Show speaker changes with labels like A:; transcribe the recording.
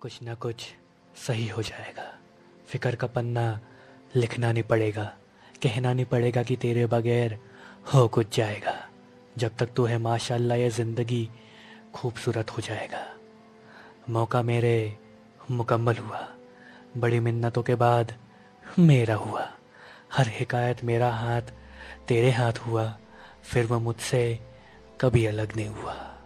A: कुछ ना कुछ सही हो जाएगा। फिकर का पन्ना लिखना नहीं पड़ेगा। कहना नहीं पड़ेगा कि तेरे बगैर हो कुछ जाएगा। जब तक तू है माशाल्लाह ये ज़िंदगी, खूबसूरत हो जाएगा। मौका मेरे मुकम्मल हुआ। बड़ी मिन्नतों के बाद मेरा हुआ। हर हिकायत मेरा हाथ, तेरे हाथ हुआ। फिर वो मुझसे कभी अलग नहीं हुआ।